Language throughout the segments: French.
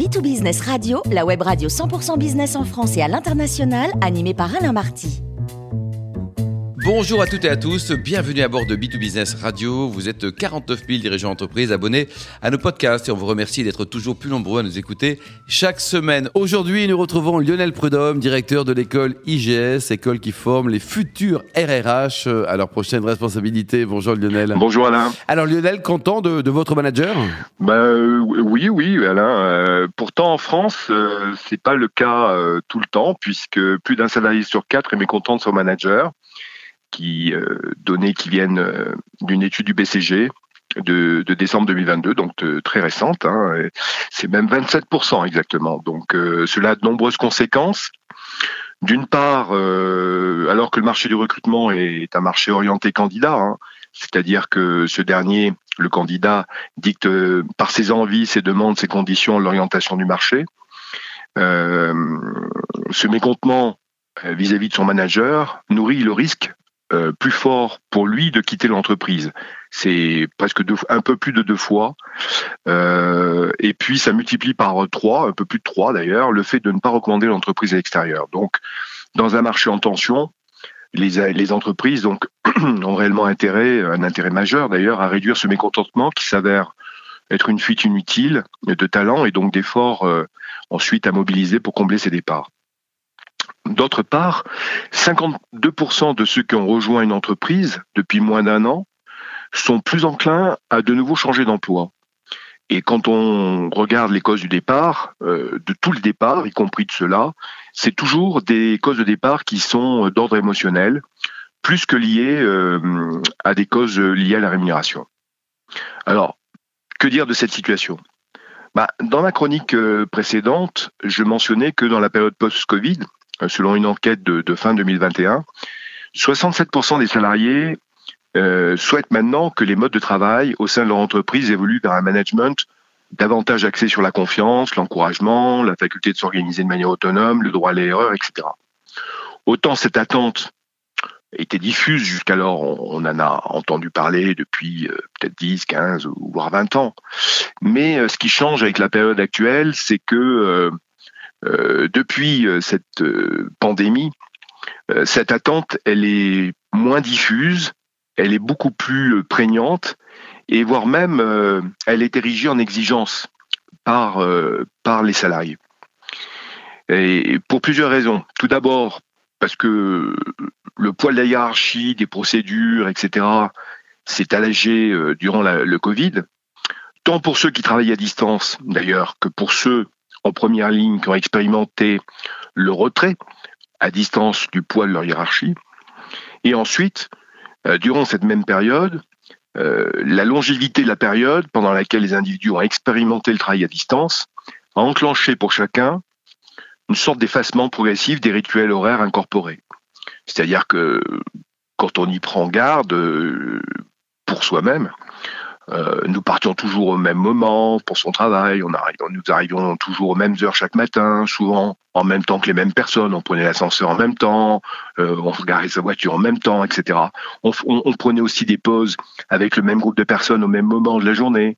B2Business Radio, la web radio 100% business en France et à l'international, animée par Alain Marty. Bonjour à toutes et à tous, bienvenue à bord de B2Business Radio. Vous êtes 49 000 dirigeants d'entreprise abonnés à nos podcasts et on vous remercie d'être toujours plus nombreux à nous écouter chaque semaine. Aujourd'hui, nous retrouvons Lionel Prudhomme, directeur de l'école IGS, école qui forme les futurs RRH à leur prochaine responsabilité. Bonjour Lionel. Bonjour Alain. Alors Lionel, content de, votre manager? Bah, euh, Oui, oui Alain. Euh, pourtant en France, euh, c'est pas le cas tout le temps puisque plus d'un salarié sur quatre est mécontent de son manager qui euh, données qui viennent euh, d'une étude du BCG de, de, décembre 2022, donc très récente. Hein, c'est même 27% exactement. Donc euh, cela a de nombreuses conséquences. D'une part, alors que le marché du recrutement est un marché orienté candidat, hein, c'est-à-dire que ce dernier, le candidat, dicte par ses envies, ses demandes, ses conditions l'orientation du marché. ce mécontentement vis-à-vis -vis de son manager nourrit le risque euh, plus fort pour lui de quitter l'entreprise. C'est presque deux, un peu plus de deux fois. Euh, et puis ça multiplie par trois, un peu plus de trois d'ailleurs, le fait de ne pas recommander l'entreprise à l'extérieur. Donc, dans un marché en tension, les, entreprises donc ont réellement intérêt, un intérêt majeur d'ailleurs, à réduire ce mécontentement qui s'avère être une fuite inutile de talent et donc d'efforts euh, ensuite à mobiliser pour combler ces départs. D'autre part, 52% de ceux qui ont rejoint une entreprise depuis moins d'un an sont plus enclins à de nouveau changer d'emploi. Et quand on regarde les causes du départ, euh, de tout le départ, y compris de cela, c'est toujours des causes de départ qui sont d'ordre émotionnel, plus que liées euh, à des causes liées à la rémunération. Alors, que dire de cette situation? Bah, Dans ma chronique euh, précédente, je mentionnais que dans la période post-Covid, selon une enquête de, fin 2021, 67% des salariés euh, souhaitent maintenant que les modes de travail au sein de leur entreprise évoluent vers un management davantage axé sur la confiance, l'encouragement, la faculté de s'organiser de manière autonome, le droit à l'erreur, etc. Autant cette attente était diffuse jusqu'alors, on, en a entendu parler depuis euh, peut-être 10, 15 ou voire 20 ans. Mais ce qui change avec la période actuelle, c'est que euh, depuis euh, cette euh, pandémie, cette attente, elle est moins diffuse, elle est beaucoup plus prégnante, et voire même, elle est érigée en exigence par, par les salariés. Et pour plusieurs raisons. Tout d'abord, parce que le poids de la hiérarchie, des procédures, etc., s'est allégé durant le Covid, tant pour ceux qui travaillent à distance d'ailleurs que pour ceux en première ligne qui ont expérimenté le retrait à distance du poids de leur hiérarchie. Et ensuite, euh, durant cette même période, euh, la longévité de la période pendant laquelle les individus ont expérimenté le travail à distance a enclenché pour chacun une sorte d'effacement progressif des rituels horaires incorporés. C'est-à-dire que quand on y prend garde euh, pour soi-même, euh, nous partions toujours au même moment pour son travail. On arrive, nous arrivions toujours aux mêmes heures chaque matin, souvent en même temps que les mêmes personnes. On prenait l'ascenseur en même temps, euh, on regardait sa voiture en même temps, etc. On, on, prenait aussi des pauses avec le même groupe de personnes au même moment de la journée.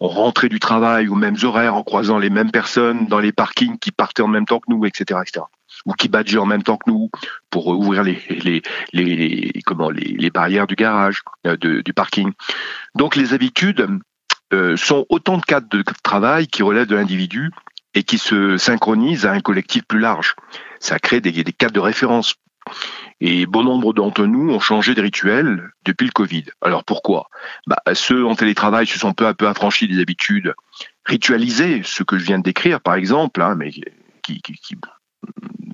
On rentrait du travail aux mêmes horaires en croisant les mêmes personnes dans les parkings qui partaient en même temps que nous, etc., etc ou qui badgeaient en même temps que nous pour ouvrir les, les, les, comment, les, les barrières du garage, euh, du parking. Donc les habitudes euh, sont autant de cadres de travail qui relèvent de l'individu et qui se synchronisent à un collectif plus large. Ça crée des, des cadres de référence. Et bon nombre d'entre nous ont changé de rituel depuis le Covid. Alors pourquoi? Bah, Ceux en télétravail se sont peu à peu affranchis des habitudes ritualisées, ce que je viens de décrire par exemple, hein, mais qui, qui, qui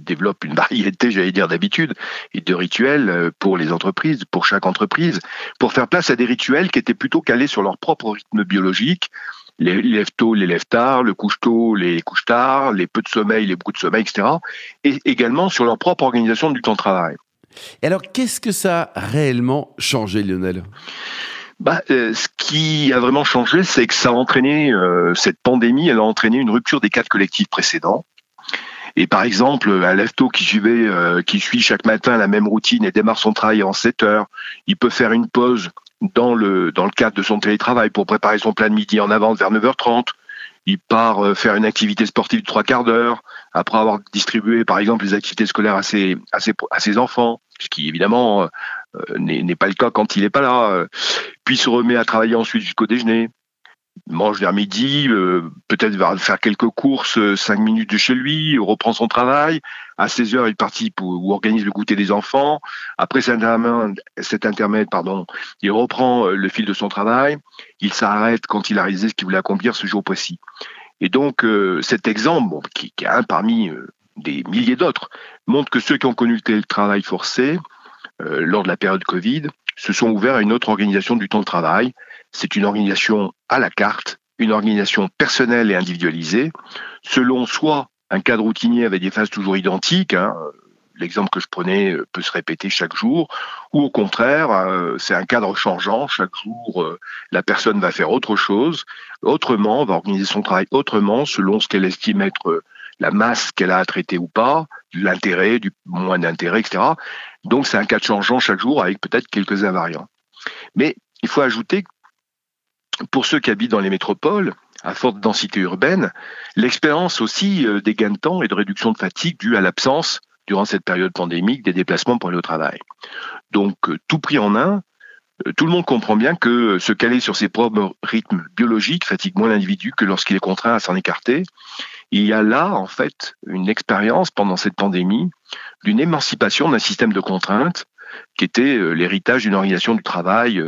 développe une variété, j'allais dire, d'habitudes et de rituels euh, pour les entreprises, pour chaque entreprise, pour faire place à des rituels qui étaient plutôt calés sur leur propre rythme biologique, les lève tôt, les lève tard, le couche tôt, les couche tard, les peu de sommeil, les beaucoup de sommeil, etc. Et également sur leur propre organisation du temps de travail. Alors, qu'est-ce que ça a réellement changé, Lionel? Bah, euh, ce qui a vraiment changé, c'est que ça a entraîné, euh, cette pandémie, elle a entraîné une rupture des cadres collectifs précédents. Et par exemple, un lefto qui suivait, euh, qui suit chaque matin la même routine et démarre son travail en 7 heures, il peut faire une pause dans le, cadre de son télétravail pour préparer son plat de midi en avance vers 9h30. il part faire une activité sportive de trois quarts d'heure, après avoir distribué par exemple les activités scolaires à ses enfants, ce qui évidemment euh, euh, n'est pas le cas quand il n'est pas là, puis se remet à travailler ensuite jusqu'au déjeuner, mange vers midi, peut-être va faire quelques courses, cinq minutes de chez lui, reprend son travail. À 16 heures, il participe ou, organise le goûter des enfants. Après cet intermède, pardon, il reprend le fil de son travail. Il s'arrête quand il a réalisé ce qu'il voulait accomplir ce jour précis. Et donc euh, cet exemple, qui, est un parmi euh, des milliers d'autres, montre que ceux qui ont connu le télétravail forcé euh, lors de la période Covid se sont ouverts à une autre organisation du temps de travail. C'est une organisation à la carte, une organisation personnelle et individualisée, selon soit un cadre routinier avec des phases toujours identiques, hein, l'exemple que je prenais euh, peut se répéter chaque jour, ou au contraire, euh, c'est un cadre changeant. Chaque jour, euh, la personne va faire autre chose, autrement, va organiser son travail autrement, selon ce qu'elle estime être la masse qu'elle a à traiter ou pas, l'intérêt, du moins d'intérêt, etc. Donc c'est un cadre changeant chaque jour avec peut-être quelques invariants. Mais il faut ajouter pour ceux qui habitent dans les métropoles, à forte densité urbaine, l'expérience aussi des gains de temps et de réduction de fatigue due à l'absence durant cette période pandémique des déplacements pour aller au travail. Donc, euh, tout pris en un, euh, tout le monde comprend bien que se caler sur ses propres rythmes biologiques fatigue moins l'individu que lorsqu'il est contraint à s'en écarter. Il y a là, en fait, une expérience pendant cette pandémie d'une émancipation d'un système de contraintes qui était euh, l'héritage d'une organisation du travail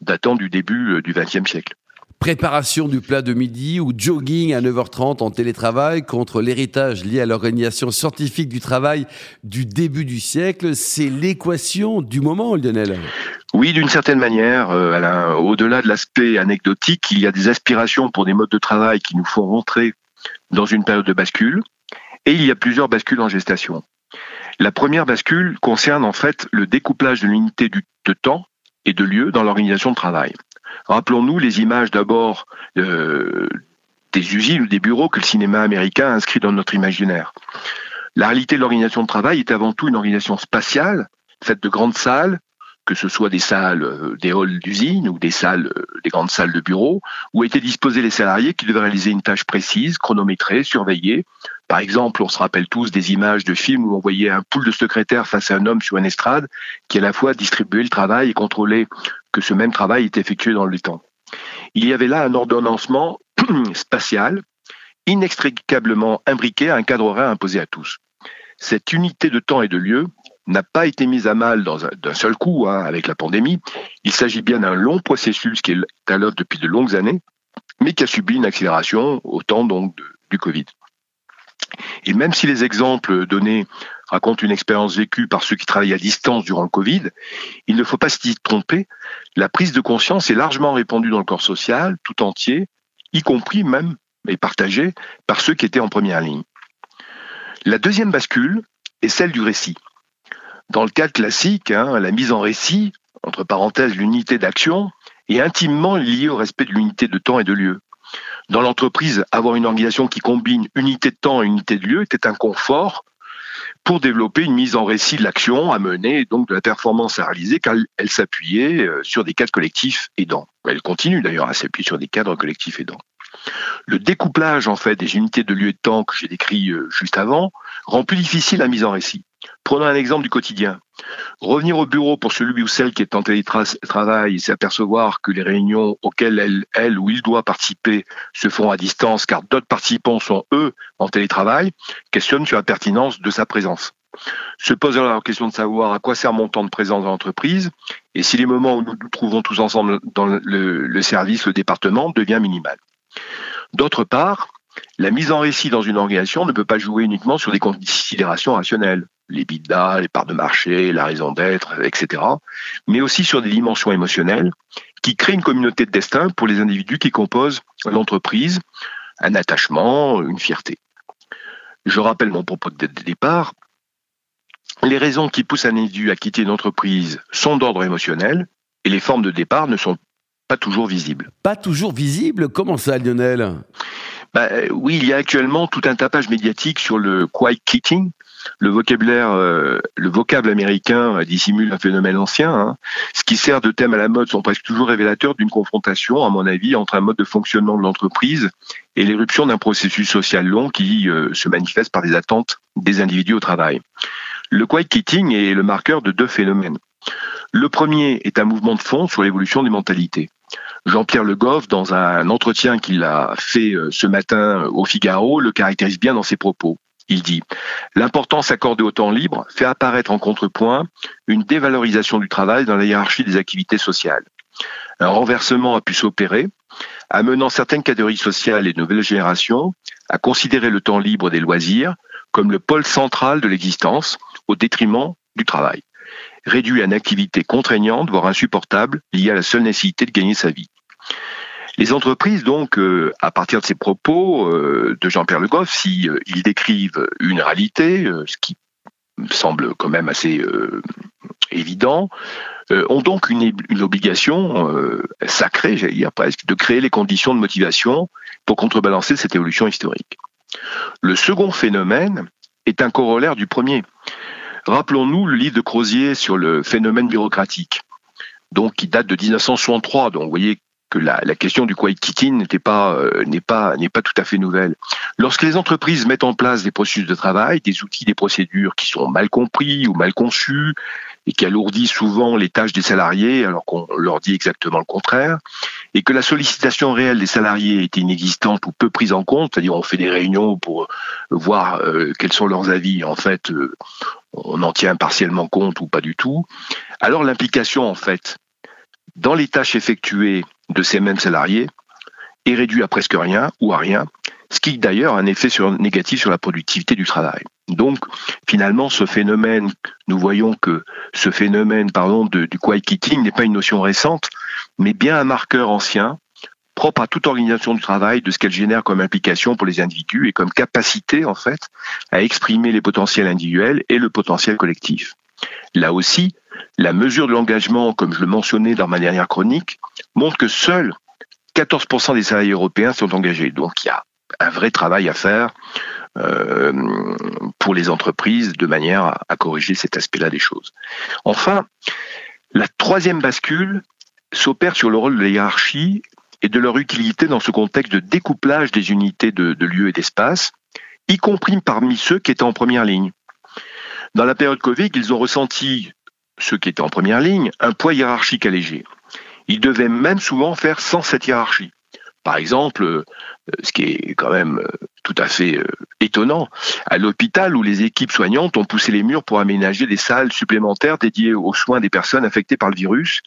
datant du début du XXe siècle préparation du plat de midi ou jogging à 9h30 en télétravail contre l'héritage lié à l'organisation scientifique du travail du début du siècle. C'est l'équation du moment, Lionel. Oui, d'une certaine manière, euh, Alain, au-delà de l'aspect anecdotique, il y a des aspirations pour des modes de travail qui nous font rentrer dans une période de bascule, et il y a plusieurs bascules en gestation. La première bascule concerne en fait le découplage de l'unité de temps et de lieu dans l'organisation de travail. Rappelons-nous les images d'abord euh, des usines ou des bureaux que le cinéma américain inscrit dans notre imaginaire. La réalité de l'organisation de travail est avant tout une organisation spatiale, faite de grandes salles, que ce soit des salles, euh, des halls d'usine ou des salles, euh, des grandes salles de bureaux, où étaient disposés les salariés qui devaient réaliser une tâche précise, chronométrée, surveillée. Par exemple, on se rappelle tous des images de films où on voyait un pool de secrétaires face à un homme sur une estrade qui à la fois distribuait le travail et contrôlait que ce même travail est effectué dans le temps. Il y avait là un ordonnancement spatial inextricablement imbriqué à un cadre horaire imposé à tous. Cette unité de temps et de lieu n'a pas été mise à mal d'un seul coup hein, avec la pandémie. Il s'agit bien d'un long processus qui est à l'œuvre depuis de longues années, mais qui a subi une accélération au temps donc du Covid. Et même si les exemples donnés racontent une expérience vécue par ceux qui travaillent à distance durant le Covid, il ne faut pas s'y tromper. La prise de conscience est largement répandue dans le corps social tout entier, y compris même et partagée par ceux qui étaient en première ligne. La deuxième bascule est celle du récit. Dans le cadre classique, hein, la mise en récit, entre parenthèses l'unité d'action, est intimement liée au respect de l'unité de temps et de lieu. Dans l'entreprise, avoir une organisation qui combine unité de temps et unité de lieu était un confort pour développer une mise en récit de l'action à mener et donc de la performance à réaliser car elle s'appuyait euh, sur des cadres collectifs aidants. Elle continue d'ailleurs à s'appuyer sur des cadres collectifs aidants. Le découplage en fait des unités de lieu et de temps que j'ai décrit euh, juste avant rend plus difficile la mise en récit. Prenons un exemple du quotidien. Revenir au bureau pour celui ou celle qui est en télétravail et s'apercevoir que les réunions auxquelles elle, ou il doit participer se font à distance car d'autres participants sont eux en télétravail questionne sur la pertinence de sa présence. Se pose alors la question de savoir à quoi sert mon temps de présence dans l'entreprise et si les moments où nous nous trouvons tous ensemble dans le, le service, le département, devient minimal. D'autre part, la mise en récit dans une organisation ne peut pas jouer uniquement sur des considérations rationnelles les bidas, les parts de marché, la raison d'être, etc., mais aussi sur des dimensions émotionnelles qui créent une communauté de destin pour les individus qui composent l'entreprise, un attachement, une fierté. Je rappelle mon propos de départ. Les raisons qui poussent un individu à quitter une entreprise sont d'ordre émotionnel et les formes de départ ne sont pas toujours visibles. Pas toujours visibles Comment ça, Lionel? Bah, Oui, il y a actuellement tout un tapage médiatique sur le quiet quitting, le vocabulaire, euh, le vocable américain dissimule un phénomène ancien. Hein. Ce qui sert de thème à la mode sont presque toujours révélateurs d'une confrontation, à mon avis, entre un mode de fonctionnement de l'entreprise et l'éruption d'un processus social long qui euh, se manifeste par des attentes des individus au travail. Le quiet quitting est le marqueur de deux phénomènes. Le premier est un mouvement de fond sur l'évolution des mentalités. Jean-Pierre Le Goff, dans un entretien qu'il a fait euh, ce matin au Figaro, le caractérise bien dans ses propos. Il dit L'importance accordée au temps libre fait apparaître en contrepoint une dévalorisation du travail dans la hiérarchie des activités sociales. Un renversement a pu s'opérer, amenant certaines catégories sociales et de nouvelles générations à considérer le temps libre des loisirs comme le pôle central de l'existence au détriment du travail, réduit à une activité contraignante, voire insupportable, liée à la seule nécessité de gagner sa vie. Les entreprises, donc, euh, à partir de ces propos euh, de Jean-Pierre Le Goff, si euh, décrivent une réalité, ce qui semble quand même assez évident, ont donc une, une obligation sacrée, j'allais dire presque, de créer les conditions de motivation pour contrebalancer cette évolution historique. Le second phénomène est un corollaire du premier. Rappelons-nous le livre de Crozier sur le phénomène bureaucratique, donc qui date de 1963. Donc, vous voyez que la, question du quiet n'était pas euh, n'est pas n'est pas tout à fait nouvelle. Lorsque les entreprises mettent en place des processus de travail, des outils, des procédures qui sont mal compris ou mal conçus et qui alourdissent souvent les tâches des salariés alors qu'on leur dit exactement le contraire, et que la sollicitation réelle des salariés est inexistante ou peu prise en compte, c'est-à-dire on fait des réunions pour voir euh, quels sont leurs avis, en fait euh, on en tient partiellement compte ou pas du tout, alors l'implication en fait dans les tâches effectuées de ces mêmes salariés est réduit à presque rien ou à rien, ce qui d'ailleurs a un effet négatif sur la productivité du travail. Donc, finalement, ce phénomène, nous voyons que ce phénomène, pardon, du quiet quitting n'est pas une notion récente, mais bien un marqueur ancien, propre à toute organisation du travail, de ce qu'elle génère comme implication pour les individus et comme capacité, en fait, à exprimer les potentiels individuels et le potentiel collectif. Là aussi, la mesure de l'engagement, comme je le mentionnais dans ma dernière chronique, montre que seuls 14% des salariés européens sont engagés. Donc il y a un vrai travail à faire euh, pour les entreprises de manière à, corriger cet aspect-là des choses. Enfin, la troisième bascule s'opère sur le rôle de la hiérarchie et de leur utilité dans ce contexte de découplage des unités de, lieu et d'espace, y compris parmi ceux qui étaient en première ligne. Dans la période Covid, ils ont ressenti, ceux qui étaient en première ligne, un poids hiérarchique allégé. Ils devaient même souvent faire sans cette hiérarchie. Par exemple, euh, ce qui est quand même euh, tout à fait euh, étonnant, à l'hôpital où les équipes soignantes ont poussé les murs pour aménager des salles supplémentaires dédiées aux soins des personnes affectées par le virus,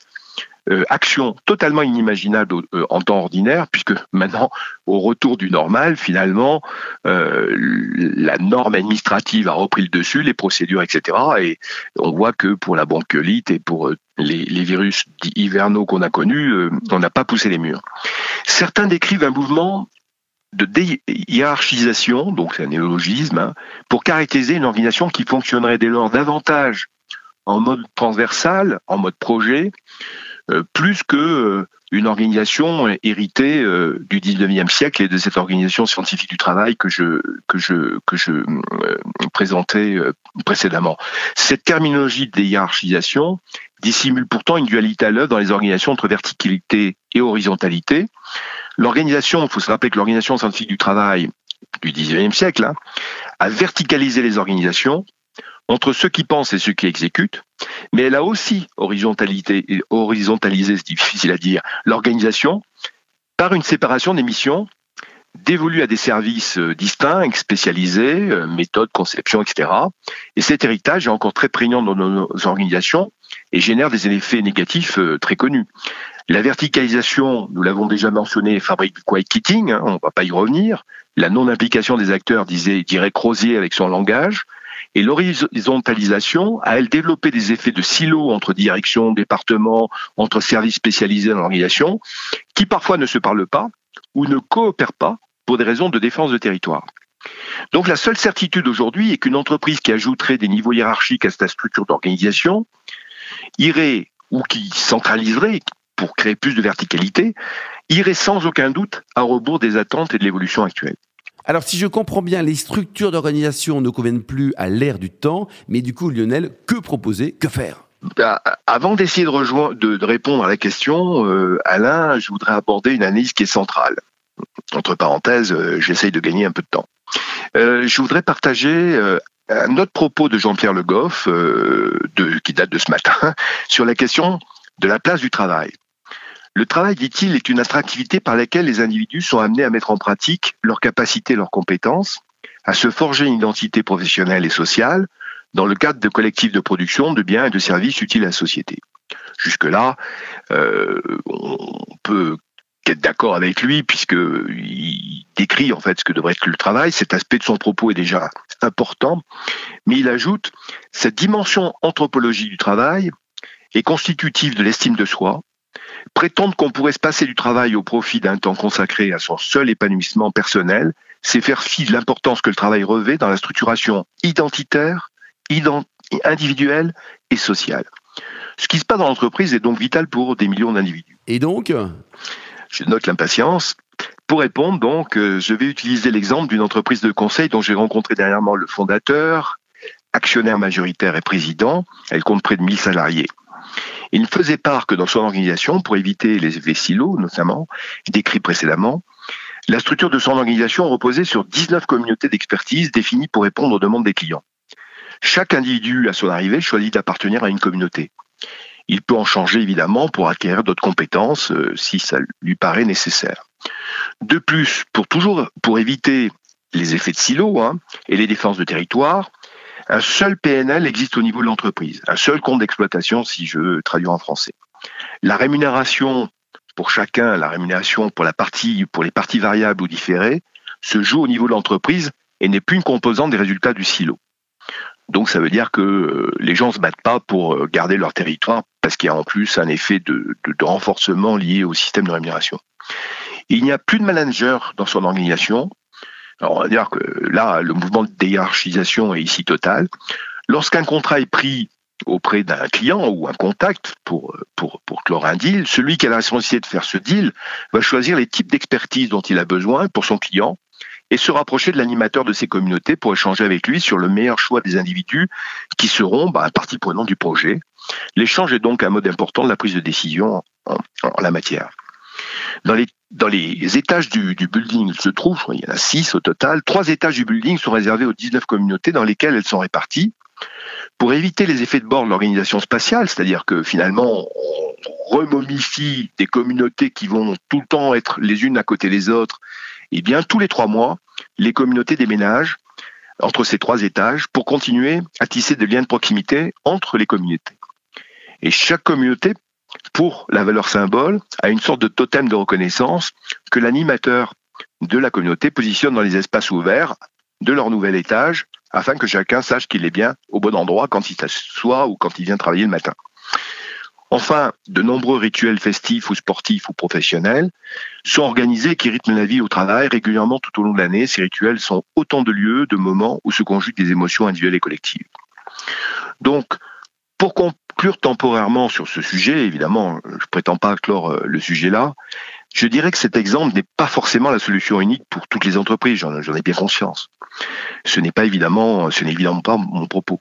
euh, action totalement inimaginable euh, en temps ordinaire, puisque maintenant, au retour du normal, finalement, euh, la norme administrative a repris le dessus, les procédures, etc. Et on voit que pour la bronchiolite et pour les, virus hivernaux qu'on a connus, on n'a pas poussé les murs. Certains décrivent un mouvement de hiérarchisation, donc c'est un néologisme, hein, pour caractériser une organisation qui fonctionnerait dès lors davantage en mode transversal, en mode projet, euh, plus que euh, une organisation héritée euh, du 19e siècle et de cette organisation scientifique du travail que je présentais précédemment. Cette terminologie de hiérarchisation dissimule pourtant une dualité à l'œuvre dans les organisations entre verticalité et horizontalité. L'organisation, il faut se rappeler que l'organisation scientifique du travail du 19e siècle hein, a verticalisé les organisations entre ceux qui pensent et ceux qui exécutent, mais elle a aussi horizontalisé, c'est difficile à dire, l'organisation par une séparation des missions dévolues à des services euh, distincts, spécialisés, euh, méthodes, conception, etc. Et cet héritage est encore très prégnant dans nos organisations et génère des effets négatifs euh, très connus. La verticalisation, nous l'avons déjà mentionné, fabrique du quiet quitting, hein, on ne va pas y revenir. La non-implication des acteurs, disait, dirait Crozier avec son langage. Et l'horizontalisation a, elle, développé des effets de silo entre directions, départements, entre services spécialisés dans l'organisation, qui parfois ne se parlent pas ou ne coopèrent pas pour des raisons de défense de territoire. Donc la seule certitude aujourd'hui est qu'une entreprise qui ajouterait des niveaux hiérarchiques à sa structure d'organisation irait, ou qui centraliserait pour créer plus de verticalité, irait sans aucun doute à rebours des attentes et de l'évolution actuelle. Alors si je comprends bien, les structures d'organisation ne conviennent plus à l'ère du temps, mais du coup Lionel, que proposer, que faire? Bah, avant d'essayer de, répondre à la question, euh, Alain, je voudrais aborder une analyse qui est centrale. Entre parenthèses, euh, j'essaye de gagner un peu de temps. Euh, je voudrais partager un autre propos de Jean-Pierre Le Goff, qui date de ce matin, sur la question de la place du travail. Le travail, dit-il, est une attractivité par laquelle les individus sont amenés à mettre en pratique leurs capacités, leurs compétences, à se forger une identité professionnelle et sociale dans le cadre de collectifs de production de biens et de services utiles à la société. Jusque-là, euh, on peut être d'accord avec lui puisqu'il décrit en fait ce que devrait être le travail. Cet aspect de son propos est déjà important, mais il ajoute cette dimension anthropologie du travail est constitutive de l'estime de soi, Prétendre qu'on pourrait se passer du travail au profit d'un temps consacré à son seul épanouissement personnel, c'est faire fi de l'importance que le travail revêt dans la structuration identitaire, individuelle et sociale. Ce qui se passe dans l'entreprise est donc vital pour des millions d'individus. Et donc? Je note l'impatience. Pour répondre, donc, euh, je vais utiliser l'exemple d'une entreprise de conseil dont j'ai rencontré dernièrement le fondateur, actionnaire majoritaire et président. Elle compte près de 1000 salariés. Il faisait part que dans son organisation, pour éviter les effets silos notamment, décrits précédemment, la structure de son organisation reposait sur 19 communautés d'expertise définies pour répondre aux demandes des clients. Chaque individu, à son arrivée, choisit d'appartenir à une communauté. Il peut en changer évidemment pour acquérir d'autres compétences euh, si ça lui paraît nécessaire. De plus, pour toujours pour éviter les effets de silo hein, et les défenses de territoire, un seul PNL existe au niveau de l'entreprise, un seul compte d'exploitation si je veux traduire en français. La rémunération pour chacun, la rémunération pour la partie, pour les parties variables ou différées, se joue au niveau de l'entreprise et n'est plus une composante des résultats du silo. Donc ça veut dire que euh, les gens ne se battent pas pour euh, garder leur territoire parce qu'il y a en plus un effet de, de renforcement lié au système de rémunération. Il n'y a plus de manager dans son organisation, alors on va dire que là, le mouvement de hiérarchisation est ici total. Lorsqu'un contrat est pris auprès d'un client ou un contact pour, pour, pour clore un deal, celui qui a la responsabilité de faire ce deal va choisir les types d'expertise dont il a besoin pour son client et se rapprocher de l'animateur de ses communautés pour échanger avec lui sur le meilleur choix des individus qui seront bah, partie prenante du projet. L'échange est donc un mode important de la prise de décision en la matière. Dans les, étages du, du building se trouvent, il y en a six au total, trois étages du building sont réservés aux 19 communautés dans lesquelles elles sont réparties. Pour éviter les effets de bord de l'organisation spatiale, c'est-à-dire que finalement on remomifie des communautés qui vont tout le temps être les unes à côté des autres, eh bien tous les trois mois, les communautés déménagent entre ces trois étages pour continuer à tisser des liens de proximité entre les communautés. Et chaque communauté pour la valeur symbole à une sorte de totem de reconnaissance que l'animateur de la communauté positionne dans les espaces ouverts de leur nouvel étage afin que chacun sache qu'il est bien au bon endroit quand il s'assoit ou quand il vient travailler le matin. Enfin, de nombreux rituels festifs ou sportifs ou professionnels sont organisés qui rythment la vie au travail régulièrement tout au long de l'année. Ces rituels sont autant de lieux, de moments où se conjuguent des émotions individuelles et collectives. Donc, pour conclure temporairement sur ce sujet, évidemment, je prétends pas clore euh, le sujet là, je dirais que cet exemple n'est pas forcément la solution unique pour toutes les entreprises, j'en ai bien conscience. Ce n'est évidemment, ce n'est évidemment pas mon propos.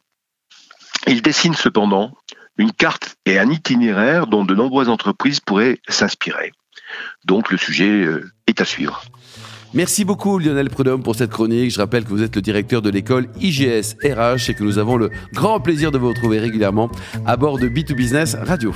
Il dessine cependant une carte et un itinéraire dont de nombreuses entreprises pourraient s'inspirer. Donc le sujet euh, est à suivre. Merci beaucoup Lionel Prudhomme pour cette chronique. Je rappelle que vous êtes le directeur de l'école IGS RH et que nous avons le grand plaisir de vous retrouver régulièrement à bord de B2Business Radio.